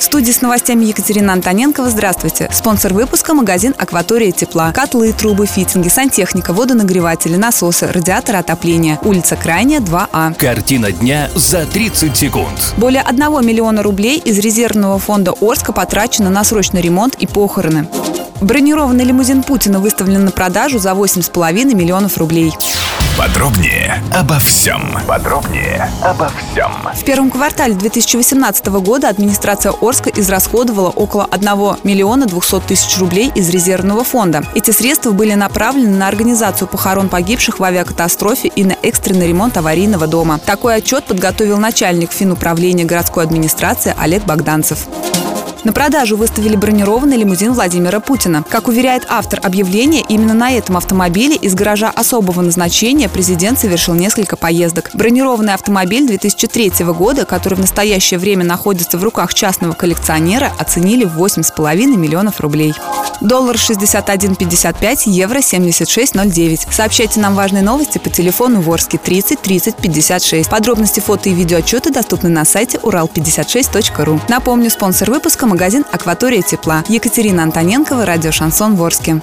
В студии с новостями Екатерина Антоненкова. Здравствуйте. Спонсор выпуска – магазин «Акватория тепла». Котлы, трубы, фитинги, сантехника, водонагреватели, насосы, радиаторы отопления. Улица Крайняя, 2А. Картина дня за 30 секунд. Более 1 миллиона рублей из резервного фонда Орска потрачено на срочный ремонт и похороны. Бронированный лимузин Путина выставлен на продажу за 8,5 миллионов рублей. Подробнее обо всем. Подробнее обо всем. В первом квартале 2018 года администрация Орска израсходовала около 1 миллиона 200 тысяч рублей из резервного фонда. Эти средства были направлены на организацию похорон погибших в авиакатастрофе и на экстренный ремонт аварийного дома. Такой отчет подготовил начальник финуправления городской администрации Олег Богданцев. На продажу выставили бронированный лимузин Владимира Путина. Как уверяет автор объявления, именно на этом автомобиле из гаража особого назначения президент совершил несколько поездок. Бронированный автомобиль 2003 года, который в настоящее время находится в руках частного коллекционера, оценили в 8,5 миллионов рублей. Доллар 61,55, евро 76,09. Сообщайте нам важные новости по телефону Ворске 30 30 56. Подробности фото и видеоотчеты доступны на сайте урал56.ру. Напомню, спонсор выпуска – магазин «Акватория тепла». Екатерина Антоненкова, радио «Шансон Ворске».